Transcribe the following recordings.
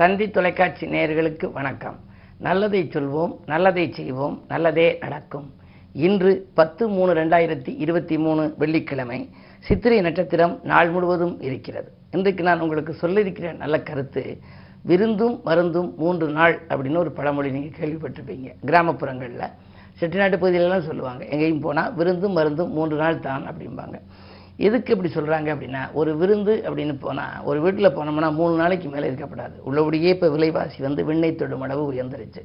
தந்தி தொலைக்காட்சி நேயர்களுக்கு வணக்கம். நல்லதை சொல்வோம் நல்லதை செய்வோம் நல்லதே நடக்கும். இன்று பத்து மூணு ரெண்டாயிரத்தி இருபத்தி மூணு வெள்ளிக்கிழமை சித்திரை நட்சத்திரம் நாள் முழுவதும் இருக்கிறது. இன்றைக்கு நான் உங்களுக்கு சொல்லியிருக்கிற நல்ல கருத்து விருந்தும் மருந்தும் மூன்று நாள் அப்படின்னு ஒரு பழமொழி நீங்கள் கேள்விப்பட்டிருப்பீங்க. கிராமப்புறங்களில். செட்டிநாட்டு பகுதியிலலாம் சொல்லுவாங்க எங்கேயும் போனால் விருந்தும் மருந்தும் மூன்று நாள் தான் அப்படிம்பாங்க. எதுக்கு இப்படி சொல்கிறாங்க அப்படின்னா ஒரு விருந்து அப்படின்னு போனால் ஒரு வீட்டில் போனோம்னா மூணு நாளைக்கு மேலே இருக்கப்படாது. உள்ளபடியே இப்போ விலைவாசி வந்து விண்ணை தொடும் அளவு உயர்ந்துருச்சு.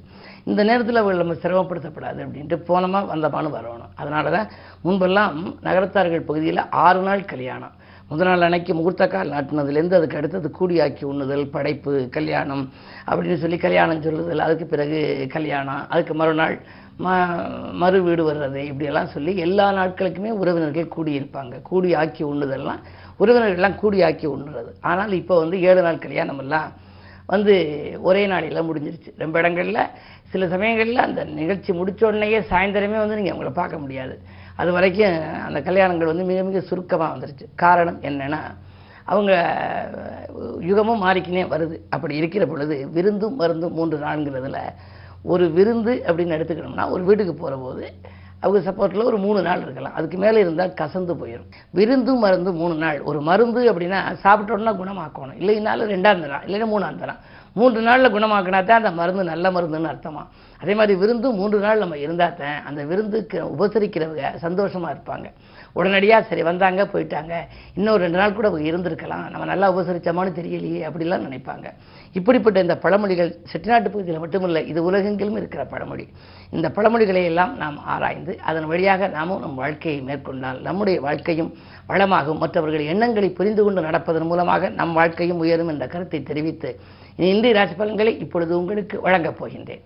இந்த நேரத்தில் அவர்கள் நம்ம சிரமப்படுத்தப்படாது அப்படின்ட்டு போனோமா வந்தமானு வரணும். அதனால தான் முன்பெல்லாம் நகரத்தார்கள் பகுதியில் ஆறு நாள் கல்யாணம். முதல் நாள் அன்னைக்கு முகூர்த்த கால் நாட்டினதுலேருந்து அதுக்கு அடுத்தது கூடியாக்கி உண்ணுதல் படைப்பு கல்யாணம் அப்படின்னு சொல்லி கல்யாணம் சொல்லுதல் அதுக்கு பிறகு கல்யாணம் அதுக்கு மறுநாள் ம மறு வீடு வர்றது இப்படியெல்லாம் சொல்லி எல்லா நாட்களுக்குமே உறவினர்கள் கூடியிருப்பாங்க. கூடி ஆக்கி உண்ணுதெல்லாம் உறவினர்கள்லாம் கூடி ஆக்கி உண்ணுறது. ஆனால் இப்போ வந்து ஏழு நாள் கல்யாணம் எல்லாம் வந்து ஒரே நாளையில் முடிஞ்சிருச்சு. ரொம்ப இடங்களில் சில சமயங்களில் அந்த நிகழ்ச்சி முடித்த உடனேயே சாயந்தரமே வந்து நீங்கள் அவங்கள பார்க்க முடியாது. அது வரைக்கும் அந்த கல்யாணங்கள் வந்து மிக மிக சுருக்கமாக வந்துருச்சு. காரணம் என்னென்னா அவங்க யுகமும் மாறிக்கினே வருது. அப்படி இருக்கிற பொழுது விருந்தும் மருந்தும் மூன்று நான்கிறதுல ஒரு விருந்து அப்படின்னு எடுத்துக்கணும்னா ஒரு வீட்டுக்கு போகிற போது அவங்க சப்போர்ட்டில் ஒரு மூணு நாள் இருக்கலாம். அதுக்கு மேலே இருந்தால் கசந்து போயிடும் விருந்தும் மருந்து மூணு நாள். ஒரு மருந்து அப்படின்னா சாப்பிட்டோன்னா குணமாக்கணும். இல்லைனாலும் ரெண்டாம் தரம் இல்லைன்னா மூணாம் தரம். மூன்று நாளில் குணமாக்கினா தான் அந்த மருந்து நல்ல மருந்துன்னு அர்த்தமா. அதே மாதிரி விருந்து மூன்று நாள் நம்ம இருந்தால் தான் அந்த விருந்துக்கு உபசரிக்கிறவங்க சந்தோஷமாக இருப்பாங்க. உடனடியாக சரி வந்தாங்க போயிட்டாங்க. இன்னும் ரெண்டு நாள் கூட அவங்க இருந்திருக்கலாம். நம்ம நல்லா உபசரித்தோமான்னு தெரியலையே அப்படிலாம் நினைப்பாங்க. இப்படிப்பட்ட இந்த பழமொழிகள் செட்டிநாட்டு பகுதியில் மட்டுமில்லை இது உலகெங்கிலும் இருக்கிற பழமொழி. இந்த பழமொழிகளை எல்லாம் நாம் ஆராய்ந்து அதன் வழியாக நாமும் நம் வாழ்க்கையை மேற்கொண்டால் நம்முடைய வாழ்க்கையும் வளமாகும். மற்றவர்கள் எண்ணங்களை புரிந்து கொண்டு நடப்பதன் மூலமாக நம் வாழ்க்கையும் உயரும் என்ற கருத்தை தெரிவித்து இந்திய ராசி பலன்களை இப்பொழுது உங்களுக்கு வழங்கப் போகின்றேன்.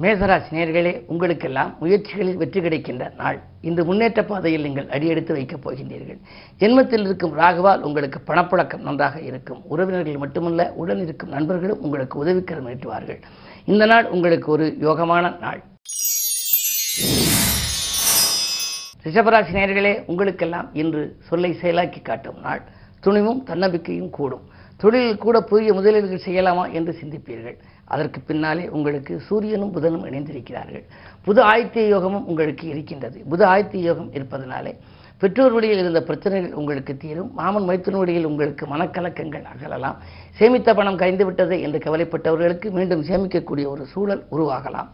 மேசராசி நேர்களே உங்களுக்கெல்லாம் முயற்சிகளில் வெற்றி கிடைக்கின்ற நாள். இந்த முன்னேற்ற பாதையில் நீங்கள் அடியெடுத்து வைக்கப் போகின்றீர்கள். ஜென்மத்தில் இருக்கும் ராகுவால் உங்களுக்கு பணப்புழக்கம் நன்றாக இருக்கும். உறவினர்கள் மட்டுமல்ல உடன் இருக்கும் நண்பர்களும் உங்களுக்கு உதவிக்கரம் நீட்டுவார்கள். இந்த நாள் உங்களுக்கு ஒரு யோகமான நாள். ரிஷபராசி நேர்களே உங்களுக்கெல்லாம் இன்று சொல்லை செயலாக்கி காட்டும் நாள். துணிவும் தன்னம்பிக்கையும் கூடும். தொழிலில் கூட புதிய முதலீடுகள் செய்யலாமா என்று சிந்திப்பீர்கள். அதற்கு பின்னாலே உங்களுக்கு சூரியனும் புதனும் இணைந்திருக்கிறார்கள். புது ஆயத்திய யோகமும் உங்களுக்கு இருக்கின்றது. புது ஆயத்திய யோகம் இருப்பதனாலே பெற்றோர் வழியில் இருந்த பிரச்சனைகள் உங்களுக்கு தீரும். மாமன் மைத்தின் வழியில் உங்களுக்கு மனக்கலக்கங்கள் அகலலாம். சேமித்த பணம் கரைந்து விட்டது என்று கவலைப்பட்டவர்களுக்கு மீண்டும் சேமிக்கக்கூடிய ஒரு சூழல் உருவாகலாம்.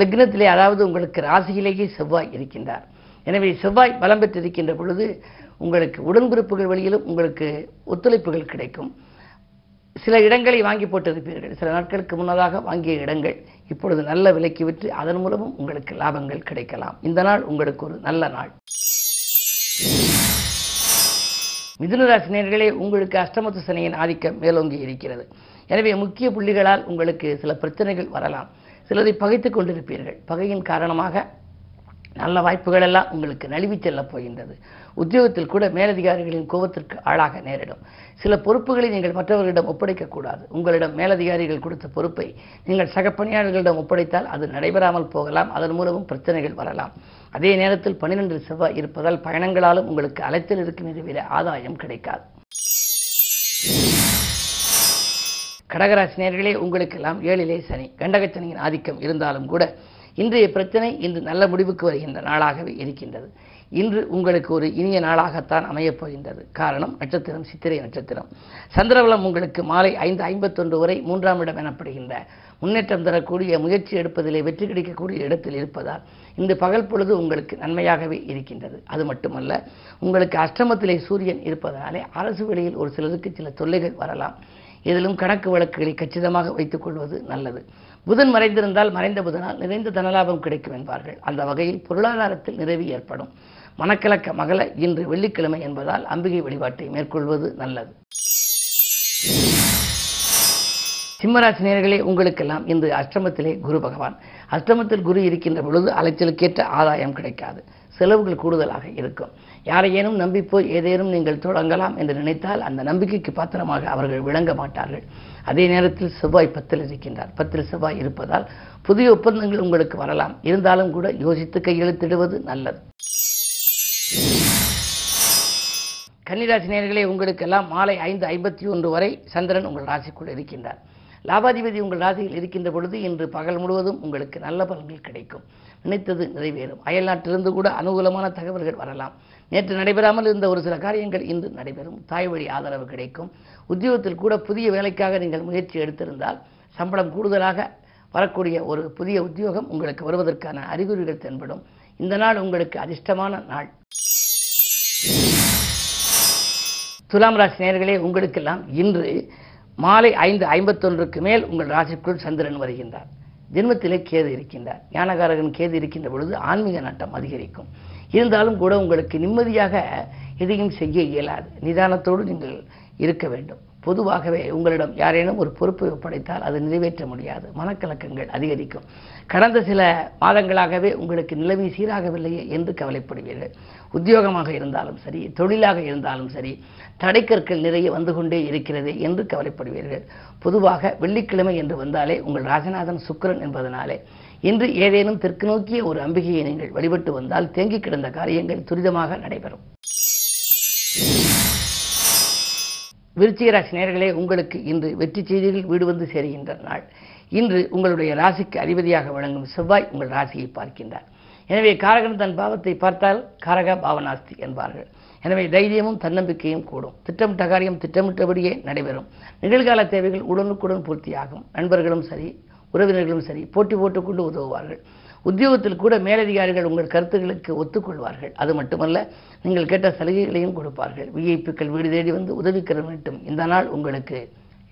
லக்னத்திலே அதாவது உங்களுக்கு ராசியிலேயே செவ்வாய் இருக்கின்றார். எனவே செவ்வாய் பலம் பெற்றிருக்கின்ற பொழுது உங்களுக்கு உடன்பிறப்புகள் வழியிலும் உங்களுக்கு ஒத்துழைப்புகள் கிடைக்கும். சில இடங்களை வாங்கி போட்டிருப்பீர்கள். சில நாட்களுக்கு முன்னதாக வாங்கிய இடங்கள் இப்பொழுது நல்ல விலைக்கு விற்று அதன் மூலமும் உங்களுக்கு லாபங்கள் கிடைக்கலாம். இந்த நாள் உங்களுக்கு ஒரு நல்ல நாள். மிதுனராசினியர்களே உங்களுக்கு அஷ்டமத்து சனியின் ஆதிக்கம் மேலோங்கி இருக்கிறது. எனவே முக்கிய புள்ளிகளால் உங்களுக்கு சில பிரச்சனைகள் வரலாம். சிலரை பகைத்துக் கொண்டிருப்பீர்கள். பகையின் காரணமாக நல்ல வாய்ப்புகள் எல்லாம் உங்களுக்கு நழுவி செல்லப் போகின்றது. உத்தியோகத்தில் கூட மேலதிகாரிகளின் கோபத்திற்கு ஆளாக நேரிடும். சில பொறுப்புகளை நீங்கள் மற்றவர்களிடம் ஒப்படைக்கக்கூடாது உங்களிடம் மேலதிகாரிகள் கொடுத்த பொறுப்பை நீங்கள் சக பணியாளர்களிடம் ஒப்படைத்தால் அது நடைபெறாமல் போகலாம். அதன் மூலமும் பிரச்சனைகள் வரலாம். அதே நேரத்தில் பன்னிரண்டு செவ்வாய் இருப்பதால் பயணங்களாலும் உங்களுக்கு அலைத்தல் இருக்கும் தவிர ஆதாயம் கிடைக்காது. கடகராசினியர்களே உங்களுக்கெல்லாம் ஏழிலே சனி. கண்டகச்சனியின் ஆதிக்கம் இருந்தாலும் கூட இன்றைய பிரச்சனை இன்று நல்ல முடிவுக்கு வருகின்ற நாளாகவே இருக்கின்றது. இன்று உங்களுக்கு ஒரு இனிய நாளாகத்தான் அமையப் போகின்றது. காரணம் நட்சத்திரம் சித்திரை நட்சத்திரம். சந்திரவளம் உங்களுக்கு மாலை ஐந்து ஐம்பத்தொன்று வரை மூன்றாம் இடம் எனப்படுகின்ற முன்னேற்றம் தரக்கூடிய முயற்சி எடுப்பதிலே வெற்றி கிடைக்கக்கூடிய இடத்தில் இருப்பதால் இந்த பகல் பொழுது உங்களுக்கு நன்மையாகவே இருக்கின்றது. அது மட்டுமல்ல உங்களுக்கு அஷ்டமத்திலே சூரியன் இருப்பதனாலே அரசு வழியில் ஒரு சிலருக்கு சில தொல்லைகள் வரலாம். இதிலும் கணக்கு வழக்குகளை கச்சிதமாக வைத்துக் கொள்வது நல்லது. புதன் மறைந்திருந்தால் மறைந்த புதனால் நிறைந்த தனலாபம் கிடைக்கும் என்பார்கள். அந்த வகையில் பொருளாதாரத்தில் நிறைவு ஏற்படும். மனக்கலக்க மகள இன்று வெள்ளிக்கிழமை என்பதால் அம்பிகை வழிபாட்டை மேற்கொள்வது நல்லது. சிம்மராசி நேர்களே உங்களுக்கெல்லாம் இன்று அஷ்டமத்திலே குரு பகவான். அஷ்டமத்தில் குரு இருக்கின்ற பொழுது அலைச்சலுக்கேற்ற ஆதாயம் கிடைக்காது. செலவுகள் கூடுதலாக இருக்கும். யாரையேனும் நம்பிப்போய் ஏதேனும் நீங்கள் தொடங்கலாம் என்று நினைத்தால் அந்த நம்பிக்கைக்கு பாத்திரமாக அவர்கள் விளங்க மாட்டார்கள். அதே நேரத்தில் செவ்வாய் பத்தில் இருக்கின்றார். பத்தில் செவ்வாய் இருப்பதால் புதிய ஒப்பந்தங்கள் உங்களுக்கு வரலாம். இருந்தாலும் கூட யோசித்து கையெழுத்திடுவது நல்லது. கன்னிராசி நேர்களே உங்களுக்கெல்லாம் மாலை ஐந்து ஐம்பத்தி ஒன்று வரை சந்திரன் உங்கள் ராசிக்குள் இருக்கின்றார். லாபாதிபதி உங்கள் ராசியில் இருக்கின்ற பொழுது இன்று பகல் முழுவதும் உங்களுக்கு நல்ல பலன்கள் கிடைக்கும். நினைத்தது நிறைவேறும். அயல்நாட்டிலிருந்து கூட அனுகூலமான தகவல்கள் வரலாம். நேற்று நடைபெறாமல் இருந்த ஒரு சில காரியங்கள் இன்று நடைபெறும். தாய் வழி ஆதரவு கிடைக்கும். உத்தியோகத்தில் கூட புதிய வேலைக்காக நீங்கள் முயற்சி எடுத்திருந்தால் சம்பளம் கூடுதலாக வரக்கூடிய ஒரு புதிய உத்தியோகம் உங்களுக்கு வருவதற்கான அறிகுறிகள் தென்படும். இந்த நாள் உங்களுக்கு அதிர்ஷ்டமான நாள். துலாம் ராசி நேயர்களே உங்களுக்கெல்லாம் இன்று மாலை ஐந்து ஐம்பத்தொன்றுக்கு மேல் உங்கள் ராசிக்குள் சந்திரன் வருகின்றார். ஜென்மத்திலே கேது இருக்கின்றார். ஞானகாரகன் கேது இருக்கின்ற பொழுது ஆன்மீக நாட்டம் அதிகரிக்கும். இருந்தாலும் கூட உங்களுக்கு நிம்மதியாக எதையும் செய்ய இயலாது. நிதானத்தோடு நீங்கள் இருக்க வேண்டும். பொதுவாகவே உங்களிடம் யாரேனும் ஒரு பொறுப்பை ஒப்படைத்தால் அது நிறைவேற்ற முடியாது. மனக்கலக்கங்கள் அதிகரிக்கும். கடந்த சில மாதங்களாகவே உங்களுக்கு நிலைமை சீராகவில்லையே என்று கவலைப்படுவீர்கள். உத்தியோகமாக இருந்தாலும் சரி தொழிலாக இருந்தாலும் சரி தடைக்கற்கள் நிறைய வந்து கொண்டே இருக்கிறது என்று கவலைப்படுவீர்கள். பொதுவாக வெள்ளிக்கிழமை என்று வந்தாலே உங்கள் ராஜநாதன் சுக்கிரன் என்பதனாலே இன்று ஏதேனும் தெற்கு நோக்கிய ஒரு அம்பிகையை நீங்கள் வழிபட்டு வந்தால் தேங்கி கிடந்த காரியங்கள் துரிதமாக நடைபெறும். விருச்சிக ராசி நேர்களே உங்களுக்கு இன்று வெற்றி செய்திகள் வீடு வந்து சேருகின்ற நாள். இன்று உங்களுடைய ராசிக்கு அதிபதியாக விளங்கும் செவ்வாய் உங்கள் ராசியை பார்க்கின்றார். எனவே காரகன் தன் பாவத்தை பார்த்தால் காரக பாவனாஸ்தி என்பார்கள். எனவே தைரியமும் தன்னம்பிக்கையும் கூடும். திட்டமிட்ட காரியம் திட்டமிட்டபடியே நடைபெறும். நிகழ்கால தேவைகள் உடனுக்குடன் பூர்த்தியாகும். நண்பர்களும் சரி உறவினர்களும் சரி போட்டி போட்டுக்கொண்டு உதவுவார்கள். உத்தியோகத்தில் கூட மேலதிகாரிகள் உங்கள் கருத்துக்களுக்கு ஒத்துக்கொள்வார்கள். அது மட்டுமல்ல நீங்கள் கேட்ட சலுகைகளையும் கொடுப்பார்கள். விஐபிக்கள் வீடு தேடி வந்து உதவிக்கிற நீட்டும் இந்த நாள் உங்களுக்கு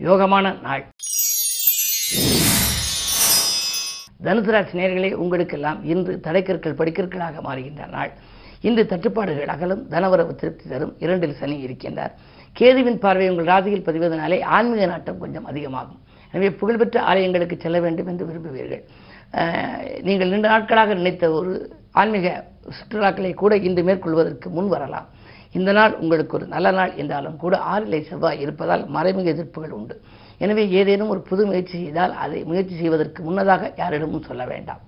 யோகமான நாள். தனுசு ராசி நேர்களே உங்களுக்கெல்லாம் இன்று தடைக்கற்கள் படிக்கற்களாக மாறுகின்ற நாள். இன்று தட்டுப்பாடுகள் அகலும் தனவரவு திருப்தி தரும். இரண்டில் சனி இருக்கின்றார். கேதுவின் பார்வை உங்கள் ராசியில் பதிவதனாலே ஆன்மீக நாட்டம் கொஞ்சம் அதிகமாகும். எனவே புகழ்பெற்ற ஆலயங்களுக்கு செல்ல வேண்டும் என்று விரும்புவீர்கள். நீங்கள் நீண்ட நாட்களாக நினைத்த ஒரு ஆன்மீக சுற்றுலாக்களை கூட இன்று மேற்கொள்வதற்கு முன் வரலாம். இந்த நாள் உங்களுக்கு ஒரு நல்ல நாள் என்றாலும் கூட ஆறிலை செவ்வாய் இருப்பதால் மறைமுக எதிர்ப்புகள் உண்டு. எனவே ஏதேனும் ஒரு புது முயற்சி செய்தால் அதை முயற்சி செய்வதற்கு முன்னதாக யாரிடமும் சொல்ல வேண்டாம்.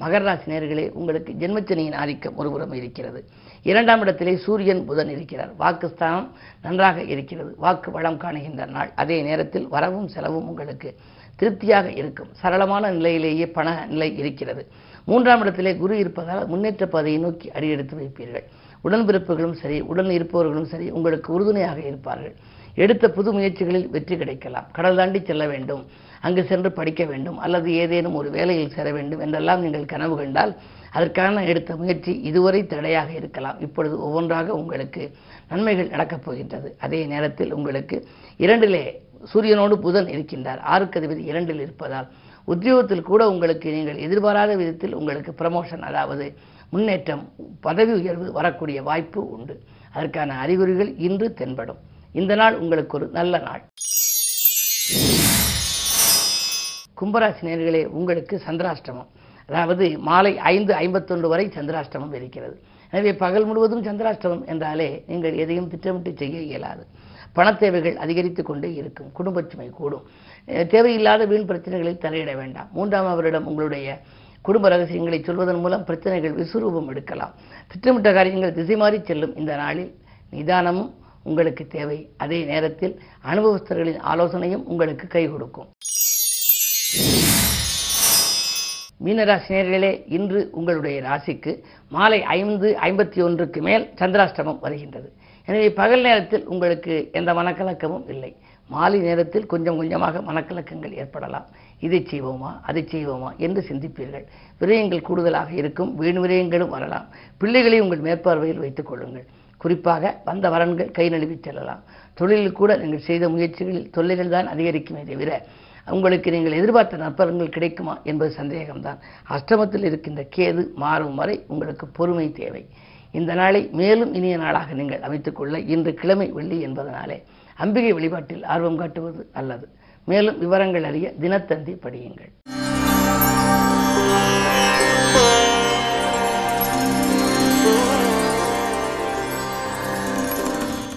மகர ராசி உங்களுக்கு ஜென்மச்சனியின் ஆதிக்கம் ஒருபுறம் இருக்கிறது. இரண்டாம் இடத்திலே சூரியன் புதன் இருக்கிறார். வாக்குஸ்தானம் நன்றாக இருக்கிறது. வாக்கு வளம் காணுகின்ற நாள். அதே நேரத்தில் வரவும் செலவும் உங்களுக்கு திருப்தியாக இருக்கும். சரளமான நிலையிலேயே பண நிலை இருக்கிறது. மூன்றாம் இடத்திலே குரு இருப்பதால் முன்னேற்ற பாதையை நோக்கி அடியெடுத்து வைப்பீர்கள். உடன்பிறப்புகளும் சரி உடன் இருப்பவர்களும் சரி உங்களுக்கு உறுதுணையாக இருப்பார்கள். எடுத்த புது முயற்சிகளில் வெற்றி கிடைக்கலாம். கடல் தாண்டி செல்ல வேண்டும். அங்கு சென்று படிக்க வேண்டும் அல்லது ஏதேனும் ஒரு வேலையில் சேர வேண்டும் என்றெல்லாம் நீங்கள் கனவு கண்டால் அதற்கான எடுத்த முயற்சி இதுவரை தடையாக இருக்கலாம். இப்பொழுது ஒவ்வொன்றாக உங்களுக்கு நன்மைகள் நடக்கப் போகின்றது. அதே நேரத்தில் உங்களுக்கு இரண்டிலே சூரியனோடு புதன் இருக்கின்றார். ஆறுக்கு அதிபதி இரண்டில் இருப்பதால் உத்தியோகத்தில் கூட உங்களுக்கு நீங்கள் எதிர்பாராத விதத்தில் உங்களுக்கு ப்ரமோஷன் அதாவது முன்னேற்றம் பதவி உயர்வு வரக்கூடிய வாய்ப்பு உண்டு. அதற்கான அறிகுறிகள் இன்று தென்படும். இந்த நாள் உங்களுக்கு ஒரு நல்ல நாள். கும்பராசி நேர்களே உங்களுக்கு சந்திராஷ்டமம். அதாவது மாலை ஐந்து ஐம்பத்தொன்று வரை சந்திராஷ்டமம் இருக்கிறது எனவே பகல் முழுவதும் சந்திராஷ்டமம் என்றாலே நீங்கள் எதையும் திட்டமிட்டு செய்ய இயலாது. பண தேவைகள் அதிகரித்து கொண்டே இருக்கும். குடும்பச்சுமை கூடும். தேவையில்லாத வீண் பிரச்சனைகளில் தலையிட வேண்டாம். மூன்றாம் அவரிடம் உங்களுடைய குடும்ப ரகசியங்களை சொல்வதன் மூலம் பிரச்சனைகள் விசுரூபம் எடுக்கலாம். திட்டமிட்ட காரியங்கள் திசை மாறி செல்லும் இந்த நாளில் நிதானமும் உங்களுக்கு தேவை. அதே நேரத்தில் அனுபவஸ்தர்களின் ஆலோசனையும் உங்களுக்கு கை கொடுக்கும். மீனராசினியர்களே இன்று உங்களுடைய ராசிக்கு மாலை ஐந்து ஐம்பத்தி ஒன்றுக்கு மேல் சந்திராஷ்டமம் வருகின்றது. எனவே பகல் நேரத்தில் உங்களுக்கு எந்த மனக்கலக்கமும் இல்லை. மாலை நேரத்தில் கொஞ்சம் கொஞ்சமாக மனக்கலக்கங்கள் ஏற்படலாம். இதை செய்வோமா அதை செய்வோமா என்று சிந்திப்பீர்கள். விரயங்கள் கூடுதலாக இருக்கும் வீண் விரயங்களும் வரலாம். பிள்ளைகளை உங்கள் மேற்பார்வையில் வைத்துக் கொள்ளுங்கள். குறிப்பாக வந்த வரன்கள் கை நழுவி செல்லலாம். தொழிலில் கூட நீங்கள் செய்த முயற்சிகளில் தொல்லைகள் தான் அதிகரிக்குமே தவிர உங்களுக்கு நீங்கள் எதிர்பார்த்த நற்பலன்கள் கிடைக்குமா என்பது சந்தேகம்தான். அஷ்டமத்தில் இருக்கின்ற கேது மாறும் வரை உங்களுக்கு பொறுமை தேவை. இந்த நாளை மேலும் இனிய நாளாக நீங்கள் அமைத்துக்கொள்ள இன்று கிழமை வெள்ளி என்பதனாலே அம்பிகை வழிபாட்டில் ஆர்வம் காட்டுவது அல்லது மேலும் விவரங்கள் அறிய தினத்தந்தி படியுங்கள்.